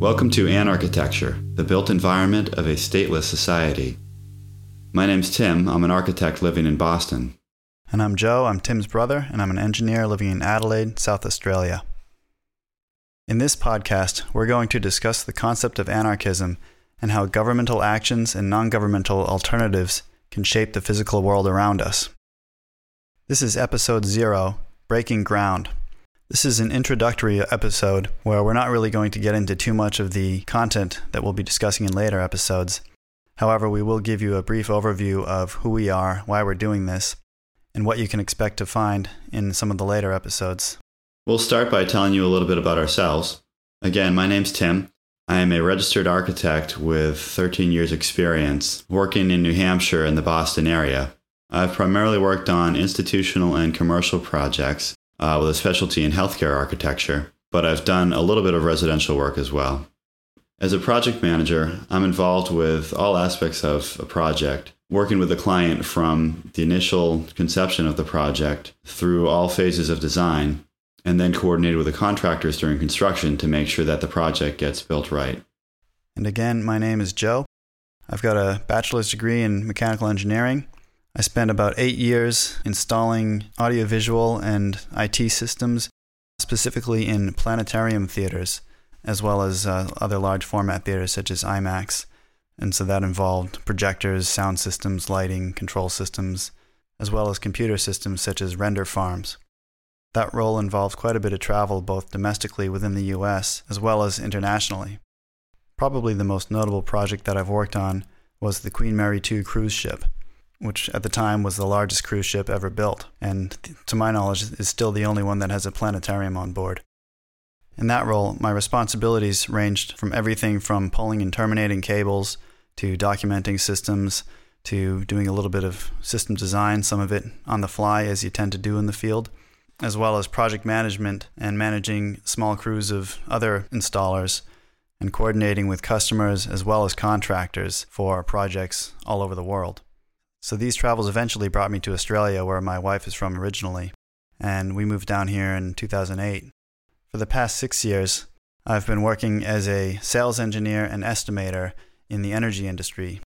Welcome to Anarchitecture, the built environment of a stateless society. My name's Tim. I'm an architect living in Boston. And I'm Joe. I'm Tim's brother, and I'm an engineer living in Adelaide, South Australia. In this podcast, we're going to discuss the concept of anarchism and how governmental actions and non governmental alternatives can shape the physical world around us. This is episode zero Breaking Ground. This is an introductory episode where we're not really going to get into too much of the content that we'll be discussing in later episodes. However, we will give you a brief overview of who we are, why we're doing this, and what you can expect to find in some of the later episodes. We'll start by telling you a little bit about ourselves. Again, my name's Tim. I am a registered architect with 13 years' experience working in New Hampshire and the Boston area. I've primarily worked on institutional and commercial projects uh, with a specialty in healthcare architecture, but I've done a little bit of residential work as well. As a project manager, I'm involved with all aspects of a project, working with the client from the initial conception of the project through all phases of design, and then coordinated with the contractors during construction to make sure that the project gets built right. And again, my name is Joe. I've got a bachelor's degree in mechanical engineering. I spent about eight years installing audiovisual and IT systems, specifically in planetarium theaters as well as uh, other large format theaters such as IMAX. And so that involved projectors, sound systems, lighting, control systems, as well as computer systems such as render farms. That role involved quite a bit of travel both domestically within the US as well as internationally. Probably the most notable project that I've worked on was the Queen Mary II cruise ship, which at the time was the largest cruise ship ever built, and to my knowledge is still the only one that has a planetarium on board. In that role, my responsibilities ranged from everything from pulling and terminating cables to documenting systems to doing a little bit of system design, some of it on the fly, as you tend to do in the field, as well as project management and managing small crews of other installers and coordinating with customers as well as contractors for projects all over the world. So these travels eventually brought me to Australia, where my wife is from originally, and we moved down here in 2008. For the past six years, I've been working as a sales engineer and estimator in the energy industry,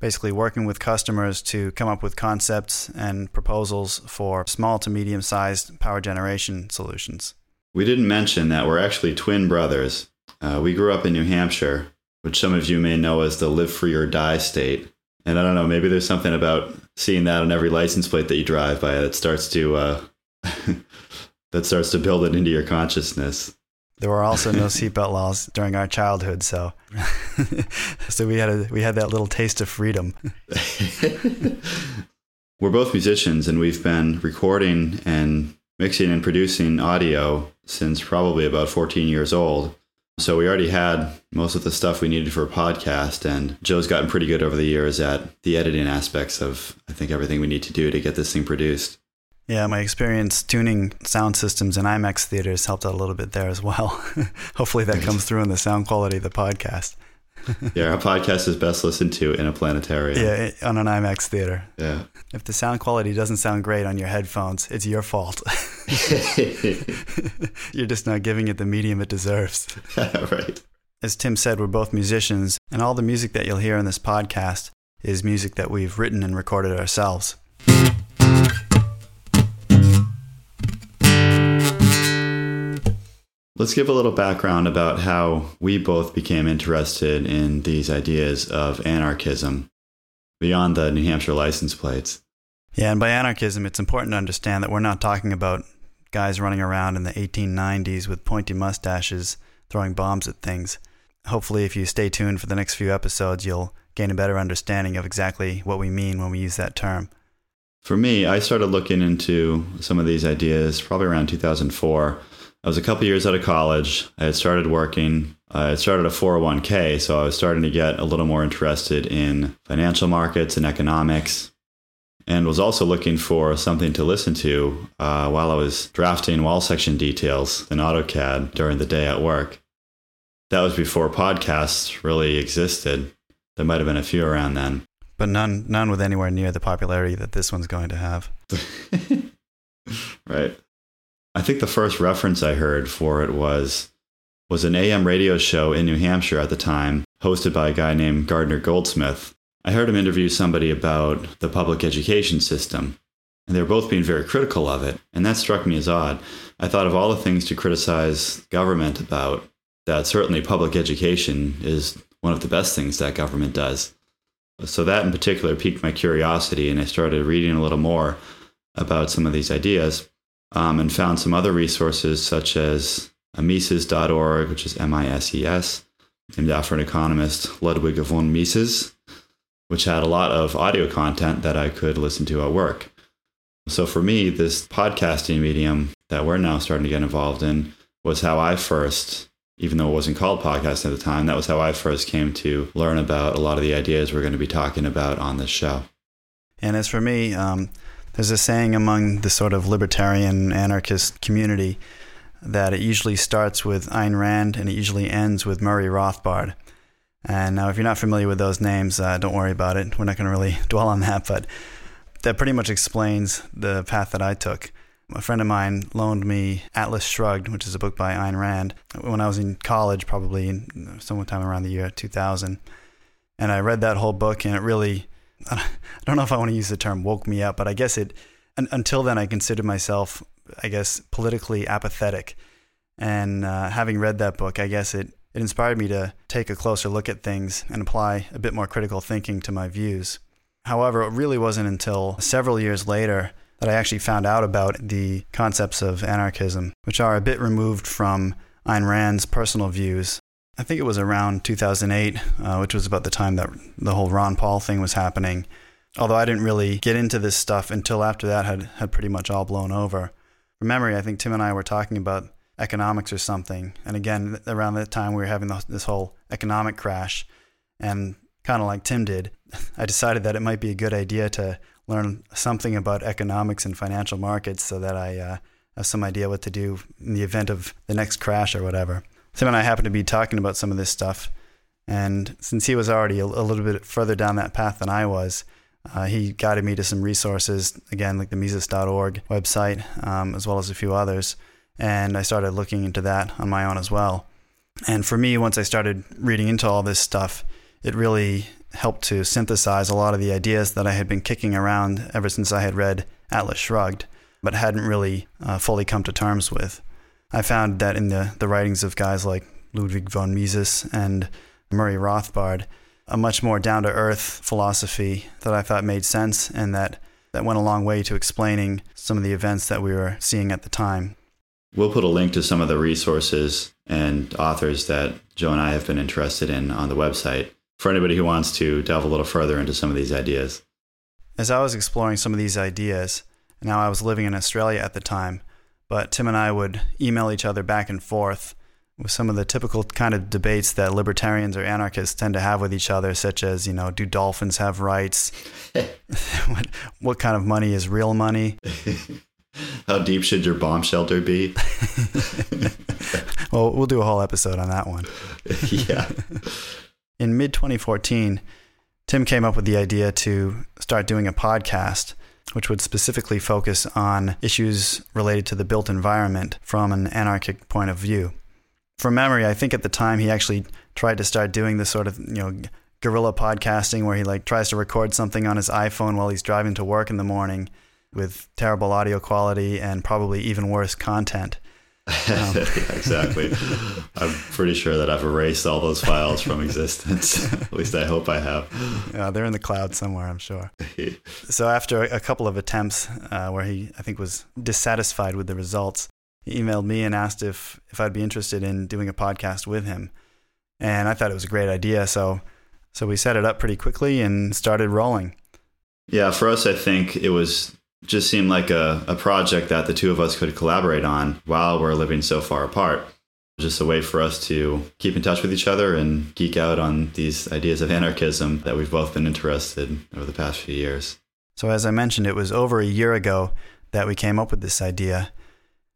basically working with customers to come up with concepts and proposals for small to medium sized power generation solutions. We didn't mention that we're actually twin brothers. Uh, we grew up in New Hampshire, which some of you may know as the live free or die state. And I don't know, maybe there's something about seeing that on every license plate that you drive by that starts to uh, that starts to build it into your consciousness. There were also no seatbelt laws during our childhood, so so we had a we had that little taste of freedom. We're both musicians, and we've been recording and mixing and producing audio since probably about 14 years old. So we already had most of the stuff we needed for a podcast, and Joe's gotten pretty good over the years at the editing aspects of I think everything we need to do to get this thing produced. Yeah, my experience tuning sound systems in IMAX theaters helped out a little bit there as well. Hopefully, that comes through in the sound quality of the podcast. yeah, our podcast is best listened to in a planetarium. Yeah, on an IMAX theater. Yeah. If the sound quality doesn't sound great on your headphones, it's your fault. You're just not giving it the medium it deserves. right. As Tim said, we're both musicians, and all the music that you'll hear in this podcast is music that we've written and recorded ourselves. Let's give a little background about how we both became interested in these ideas of anarchism beyond the New Hampshire license plates. Yeah, and by anarchism, it's important to understand that we're not talking about guys running around in the 1890s with pointy mustaches throwing bombs at things. Hopefully, if you stay tuned for the next few episodes, you'll gain a better understanding of exactly what we mean when we use that term. For me, I started looking into some of these ideas probably around 2004 I was a couple years out of college. I had started working. I had started a 401k, so I was starting to get a little more interested in financial markets and economics, and was also looking for something to listen to uh, while I was drafting wall section details in AutoCAD during the day at work. That was before podcasts really existed. There might have been a few around then, but none none with anywhere near the popularity that this one's going to have. right. I think the first reference I heard for it was was an AM radio show in New Hampshire at the time, hosted by a guy named Gardner Goldsmith. I heard him interview somebody about the public education system, and they were both being very critical of it, and that struck me as odd. I thought of all the things to criticize government about, that certainly public education is one of the best things that government does. So that in particular piqued my curiosity, and I started reading a little more about some of these ideas um, and found some other resources such as Mises.org, which is M I S E S, named after an economist, Ludwig von Mises, which had a lot of audio content that I could listen to at work. So for me, this podcasting medium that we're now starting to get involved in was how I first, even though it wasn't called podcasting at the time, that was how I first came to learn about a lot of the ideas we're going to be talking about on this show. And as for me, um, there's a saying among the sort of libertarian anarchist community that it usually starts with Ayn Rand and it usually ends with Murray Rothbard. And now, if you're not familiar with those names, uh, don't worry about it. We're not going to really dwell on that, but that pretty much explains the path that I took. A friend of mine loaned me Atlas Shrugged, which is a book by Ayn Rand, when I was in college, probably sometime around the year 2000. And I read that whole book, and it really, I don't know if I want to use the term woke me up, but I guess it, until then, I considered myself, I guess, politically apathetic. And uh, having read that book, I guess it, it inspired me to take a closer look at things and apply a bit more critical thinking to my views. However, it really wasn't until several years later that I actually found out about the concepts of anarchism, which are a bit removed from Ayn Rand's personal views. I think it was around 2008, uh, which was about the time that the whole Ron Paul thing was happening. Although I didn't really get into this stuff until after that had, had pretty much all blown over. From memory, I think Tim and I were talking about economics or something. And again, around that time, we were having this whole economic crash. And kind of like Tim did, I decided that it might be a good idea to learn something about economics and financial markets so that I uh, have some idea what to do in the event of the next crash or whatever. Tim and I happened to be talking about some of this stuff. And since he was already a, a little bit further down that path than I was, uh, he guided me to some resources, again, like the Mises.org website, um, as well as a few others. And I started looking into that on my own as well. And for me, once I started reading into all this stuff, it really helped to synthesize a lot of the ideas that I had been kicking around ever since I had read Atlas Shrugged, but hadn't really uh, fully come to terms with. I found that in the, the writings of guys like Ludwig von Mises and Murray Rothbard, a much more down to earth philosophy that I thought made sense and that, that went a long way to explaining some of the events that we were seeing at the time. We'll put a link to some of the resources and authors that Joe and I have been interested in on the website for anybody who wants to delve a little further into some of these ideas. As I was exploring some of these ideas, now I was living in Australia at the time, but Tim and I would email each other back and forth with some of the typical kind of debates that libertarians or anarchists tend to have with each other, such as, you know, do dolphins have rights? what, what kind of money is real money? How deep should your bomb shelter be? well, we'll do a whole episode on that one. yeah. In mid 2014, Tim came up with the idea to start doing a podcast which would specifically focus on issues related to the built environment from an anarchic point of view. From memory, I think at the time he actually tried to start doing this sort of, you know, guerrilla podcasting where he like tries to record something on his iPhone while he's driving to work in the morning with terrible audio quality and probably even worse content. Um, exactly. I'm pretty sure that I've erased all those files from existence. At least I hope I have. Yeah, they're in the cloud somewhere, I'm sure. so after a couple of attempts uh, where he, I think, was dissatisfied with the results, he emailed me and asked if if I'd be interested in doing a podcast with him. And I thought it was a great idea, so so we set it up pretty quickly and started rolling. Yeah, for us, I think it was just seemed like a, a project that the two of us could collaborate on while we're living so far apart. Just a way for us to keep in touch with each other and geek out on these ideas of anarchism that we've both been interested in over the past few years. So, as I mentioned, it was over a year ago that we came up with this idea,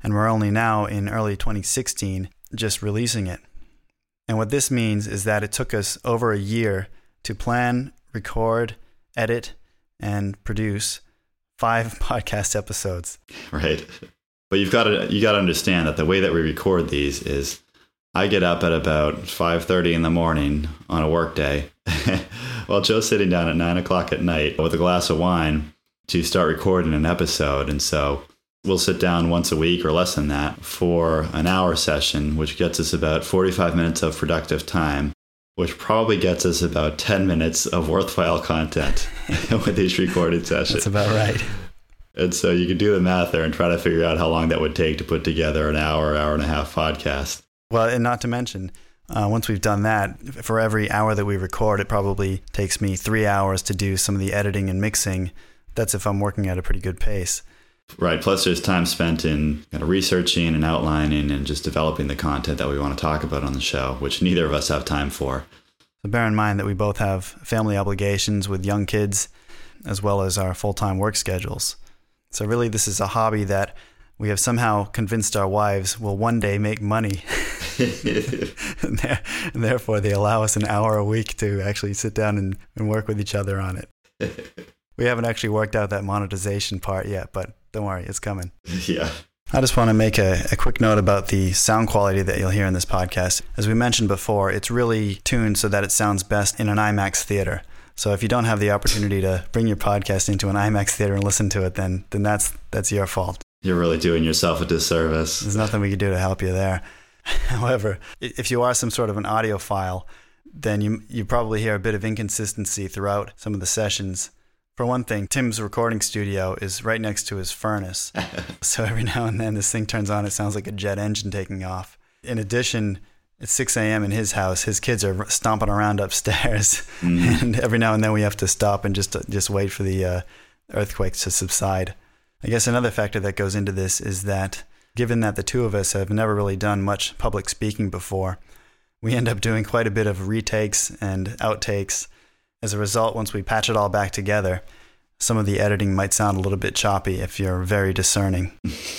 and we're only now in early 2016 just releasing it. And what this means is that it took us over a year to plan, record, edit, and produce five podcast episodes. Right. But you've got to you got to understand that the way that we record these is I get up at about 5:30 in the morning on a work day, while Joe's sitting down at nine o'clock at night with a glass of wine to start recording an episode. And so we'll sit down once a week or less than that for an hour session, which gets us about 45 minutes of productive time, which probably gets us about 10 minutes of worthwhile content with each recorded session. That's about right. And so you can do the math there and try to figure out how long that would take to put together an hour, hour and a half podcast. Well, and not to mention, uh, once we've done that, for every hour that we record, it probably takes me three hours to do some of the editing and mixing. That's if I'm working at a pretty good pace. Right. Plus, there's time spent in kind of researching and outlining and just developing the content that we want to talk about on the show, which neither of us have time for. So bear in mind that we both have family obligations with young kids, as well as our full time work schedules. So, really, this is a hobby that we have somehow convinced our wives will one day make money. and, and, therefore, they allow us an hour a week to actually sit down and, and work with each other on it. we haven't actually worked out that monetization part yet, but don't worry, it's coming. Yeah. I just want to make a, a, quick note about the sound quality that you'll hear in this podcast. As we mentioned before, it's really tuned so that it sounds best in an IMAX theater. So if you don't have the opportunity to bring your podcast into an IMAX theater and listen to it, then then that's that's your fault. You're really doing yourself a disservice. There's nothing we can do to help you there. However, if you are some sort of an audiophile, then you you probably hear a bit of inconsistency throughout some of the sessions. For one thing, Tim's recording studio is right next to his furnace. so every now and then this thing turns on, it sounds like a jet engine taking off. In addition, it's 6 a.m. in his house. His kids are stomping around upstairs, mm. and every now and then we have to stop and just just wait for the uh, earthquake to subside. I guess another factor that goes into this is that given that the two of us have never really done much public speaking before, we end up doing quite a bit of retakes and outtakes. As a result, once we patch it all back together, some of the editing might sound a little bit choppy if you're very discerning.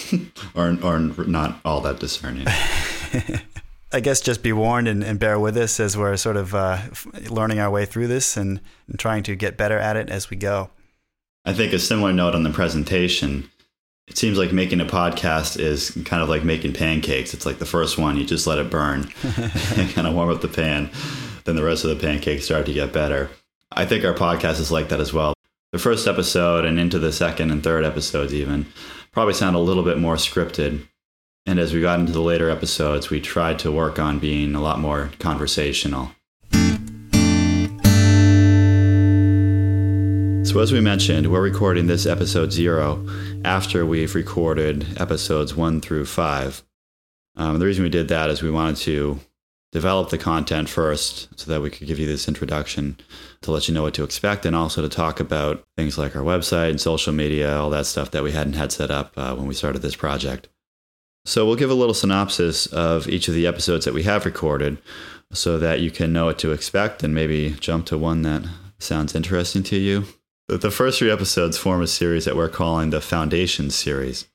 or, or not all that discerning. I guess just be warned and, and, bear with us as we're sort of uh, learning our way through this and, and, trying to get better at it as we go. I think a similar note on the presentation. It seems like making a podcast is kind of like making pancakes. It's like the first one, you just let it burn, and kind of warm up the pan. Then the rest of the pancakes start to get better. I think our podcast is like that as well. The first episode and into the second and third episodes, even, probably sound a little bit more scripted and as we got into the later episodes, we tried to work on being a lot more conversational. So, as we mentioned, we're recording this episode zero after we've recorded episodes one through five. Um, the reason we did that is we wanted to develop the content first so that we could give you this introduction to let you know what to expect and also to talk about things like our website and social media, all that stuff that we hadn't had set up uh, when we started this project. So we'll give a little synopsis of each of the episodes that we have recorded so that you can know what to expect and maybe jump to one that sounds interesting to you. The first three episodes form a series that we're calling the Foundation series.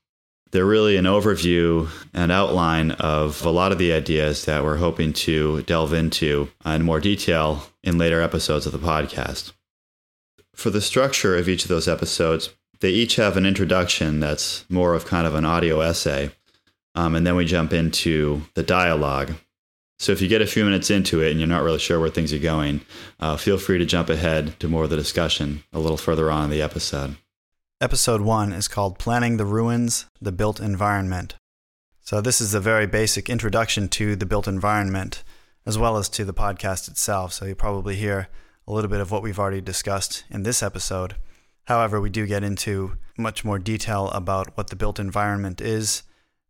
They're really an overview and outline of a lot of the ideas that we're hoping to delve into in more detail in later episodes of the podcast. For the structure of each of those episodes, they each have an introduction that's more of kind of an audio essay um, and then we jump into the dialogue. So if you get a few minutes into it and you're not really sure where things are going, uh, feel free to jump ahead to more of the discussion a little further on in the episode. Episode one is called Planning the Ruins, the Built Environment. So this is a very basic introduction to the built environment, as well as to the podcast itself. So you'll probably hear a little bit of what we've already discussed in this episode. However, we do get into much more detail about what the built environment is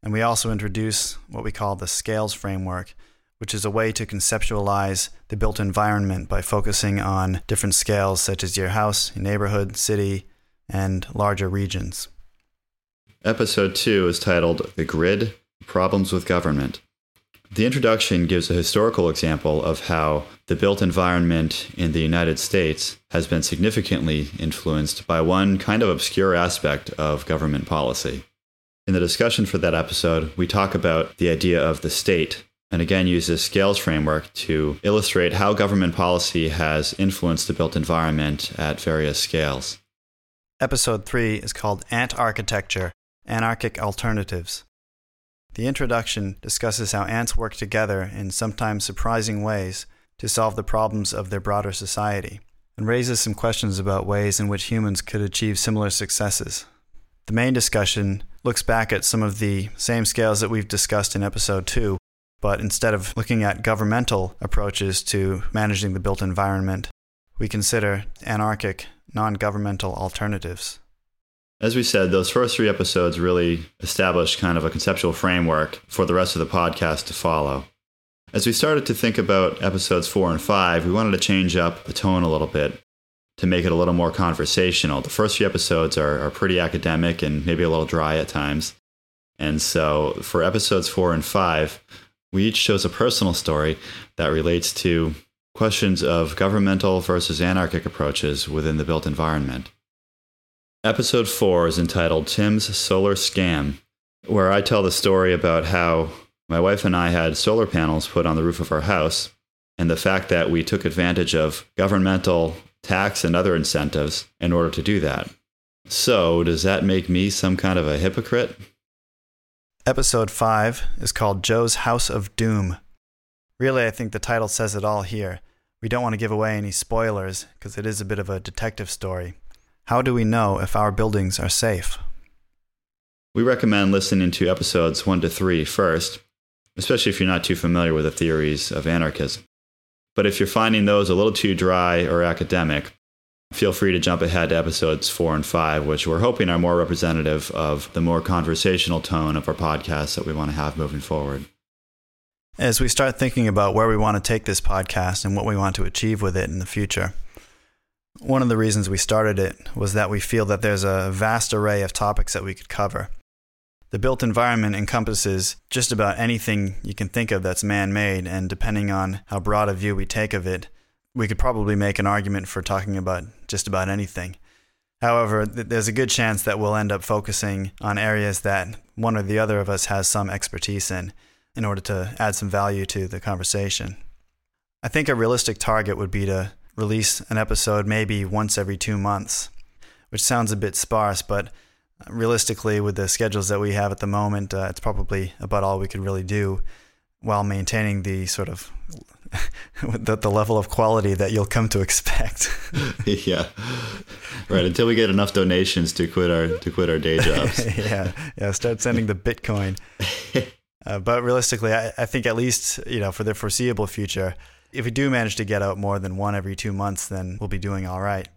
and we also introduce what we call the scales framework, which is a way to conceptualize the built environment by focusing on different scales such as your house, your neighborhood, city, and larger regions. Episode 2 is titled The Grid Problems with Government. The introduction gives a historical example of how the built environment in the United States has been significantly influenced by one kind of obscure aspect of government policy. In the discussion for that episode, we talk about the idea of the state and again use this scales framework to illustrate how government policy has influenced the built environment at various scales. Episode 3 is called Ant Architecture Anarchic Alternatives. The introduction discusses how ants work together in sometimes surprising ways to solve the problems of their broader society, and raises some questions about ways in which humans could achieve similar successes. The main discussion looks back at some of the same scales that we've discussed in episode 2, but instead of looking at governmental approaches to managing the built environment, we consider anarchic, non governmental alternatives. As we said, those first three episodes really established kind of a conceptual framework for the rest of the podcast to follow. As we started to think about episodes four and five, we wanted to change up the tone a little bit to make it a little more conversational. The first few episodes are, are pretty academic and maybe a little dry at times. And so for episodes four and five, we each chose a personal story that relates to questions of governmental versus anarchic approaches within the built environment. Episode four is entitled Tim's Solar Scam, where I tell the story about how my wife and I had solar panels put on the roof of our house and the fact that we took advantage of governmental tax and other incentives in order to do that. So, does that make me some kind of a hypocrite? Episode 5 is called Joe's House of Doom. Really, I think the title says it all here. We don't want to give away any spoilers because it is a bit of a detective story. How do we know if our buildings are safe? We recommend listening to episodes 1 to 3 first, especially if you're not too familiar with the theories of anarchism. But if you're finding those a little too dry or academic, feel free to jump ahead to episodes four and five, which we're hoping are more representative of the more conversational tone of our podcast that we want to have moving forward. As we start thinking about where we want to take this podcast and what we want to achieve with it in the future, one of the reasons we started it was that we feel that there's a vast array of topics that we could cover. The built environment encompasses just about anything you can think of that's man made, and depending on how broad a view we take of it, we could probably make an argument for talking about just about anything. However, th- there's a good chance that we'll end up focusing on areas that one or the other of us has some expertise in in order to add some value to the conversation. I think a realistic target would be to release an episode maybe once every two months, which sounds a bit sparse, but realistically, with the schedules that we have at the moment, uh, it's probably about all we could really do while maintaining the sort of the, the level of quality that you'll come to expect. yeah, right. Until we get enough donations to quit our to quit our day jobs. yeah, yeah. Start sending the Bitcoin. Uh, but realistically, I, I think at least you know for the foreseeable future, if we do manage to get out more than one every two months, then we'll be doing all right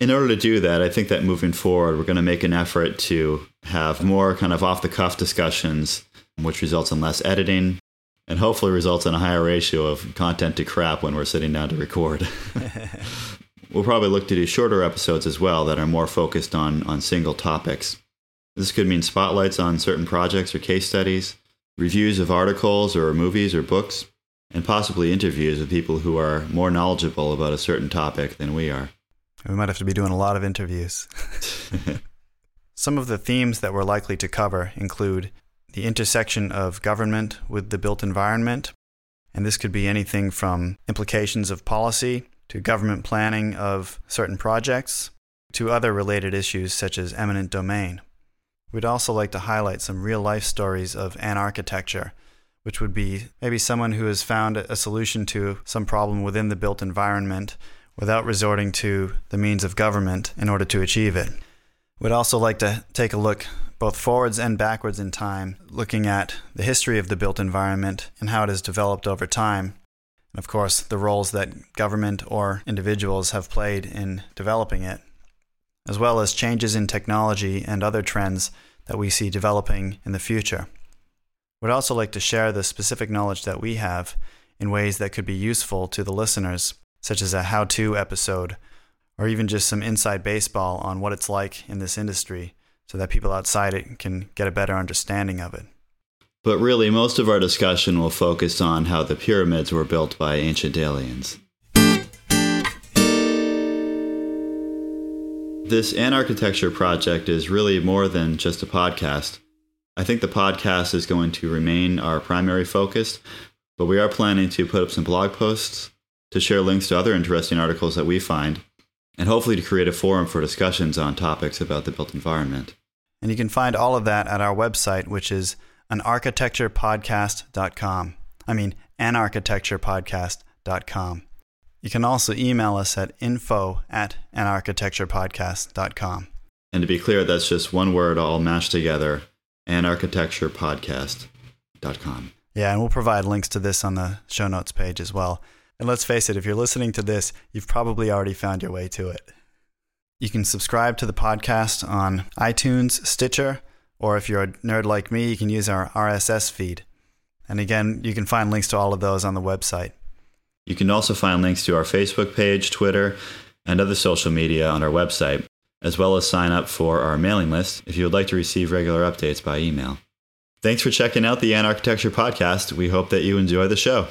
in order to do that, I think that moving forward, we're going to make an effort to have more kind of off the cuff discussions, which results in less editing and hopefully results in a higher ratio of content to crap when we're sitting down to record. we'll probably look to do shorter episodes as well that are more focused on, on single topics. This could mean spotlights on certain projects or case studies, reviews of articles or movies or books, and possibly interviews with people who are more knowledgeable about a certain topic than we are. We might have to be doing a lot of interviews. Some of the themes that we're likely to cover include the intersection of government with the built environment, and this could be anything from implications of policy to government planning of certain projects to other related issues such as eminent domain. We'd also like to highlight some real life stories of anarchitecture, which would be maybe someone who has found a solution to some problem within the built environment without resorting to the means of government in order to achieve it. We'd also like to take a look both forwards and backwards in time, looking at the history of the built environment and how it has developed over time, and of course, the roles that government or individuals have played in developing it, as well as changes in technology and other trends that we see developing in the future. We'd also like to share the specific knowledge that we have in ways that could be useful to the listeners such as a how to episode, or even just some inside baseball on what it's like in this industry so that people outside it can get a better understanding of it. But really, most of our discussion will focus on how the pyramids were built by ancient aliens. This Anarchitecture project is really more than just a podcast. I think the podcast is going to remain our primary focus, but we are planning to put up some blog posts to share links to other interesting articles that we find, and hopefully to create a forum for discussions on topics about the built environment. And you can find all of that at our website, which is anarchitecturepodcast.com. I mean, anarchitecturepodcast.com. You can also email us at info at anarchitecturepodcast.com. And to be clear, that's just one word all mashed together anarchitecturepodcast.com. Yeah, and we'll provide links to this on the show notes page as well. And let's face it, if you're listening to this, you've probably already found your way to it. You can subscribe to the podcast on iTunes, Stitcher, or if you're a nerd like me, you can use our RSS feed. And again, you can find links to all of those on the website. You can also find links to our Facebook page, Twitter, and other social media on our website, as well as sign up for our mailing list if you would like to receive regular updates by email. Thanks for checking out the Anarchitecture Podcast. We hope that you enjoy the show.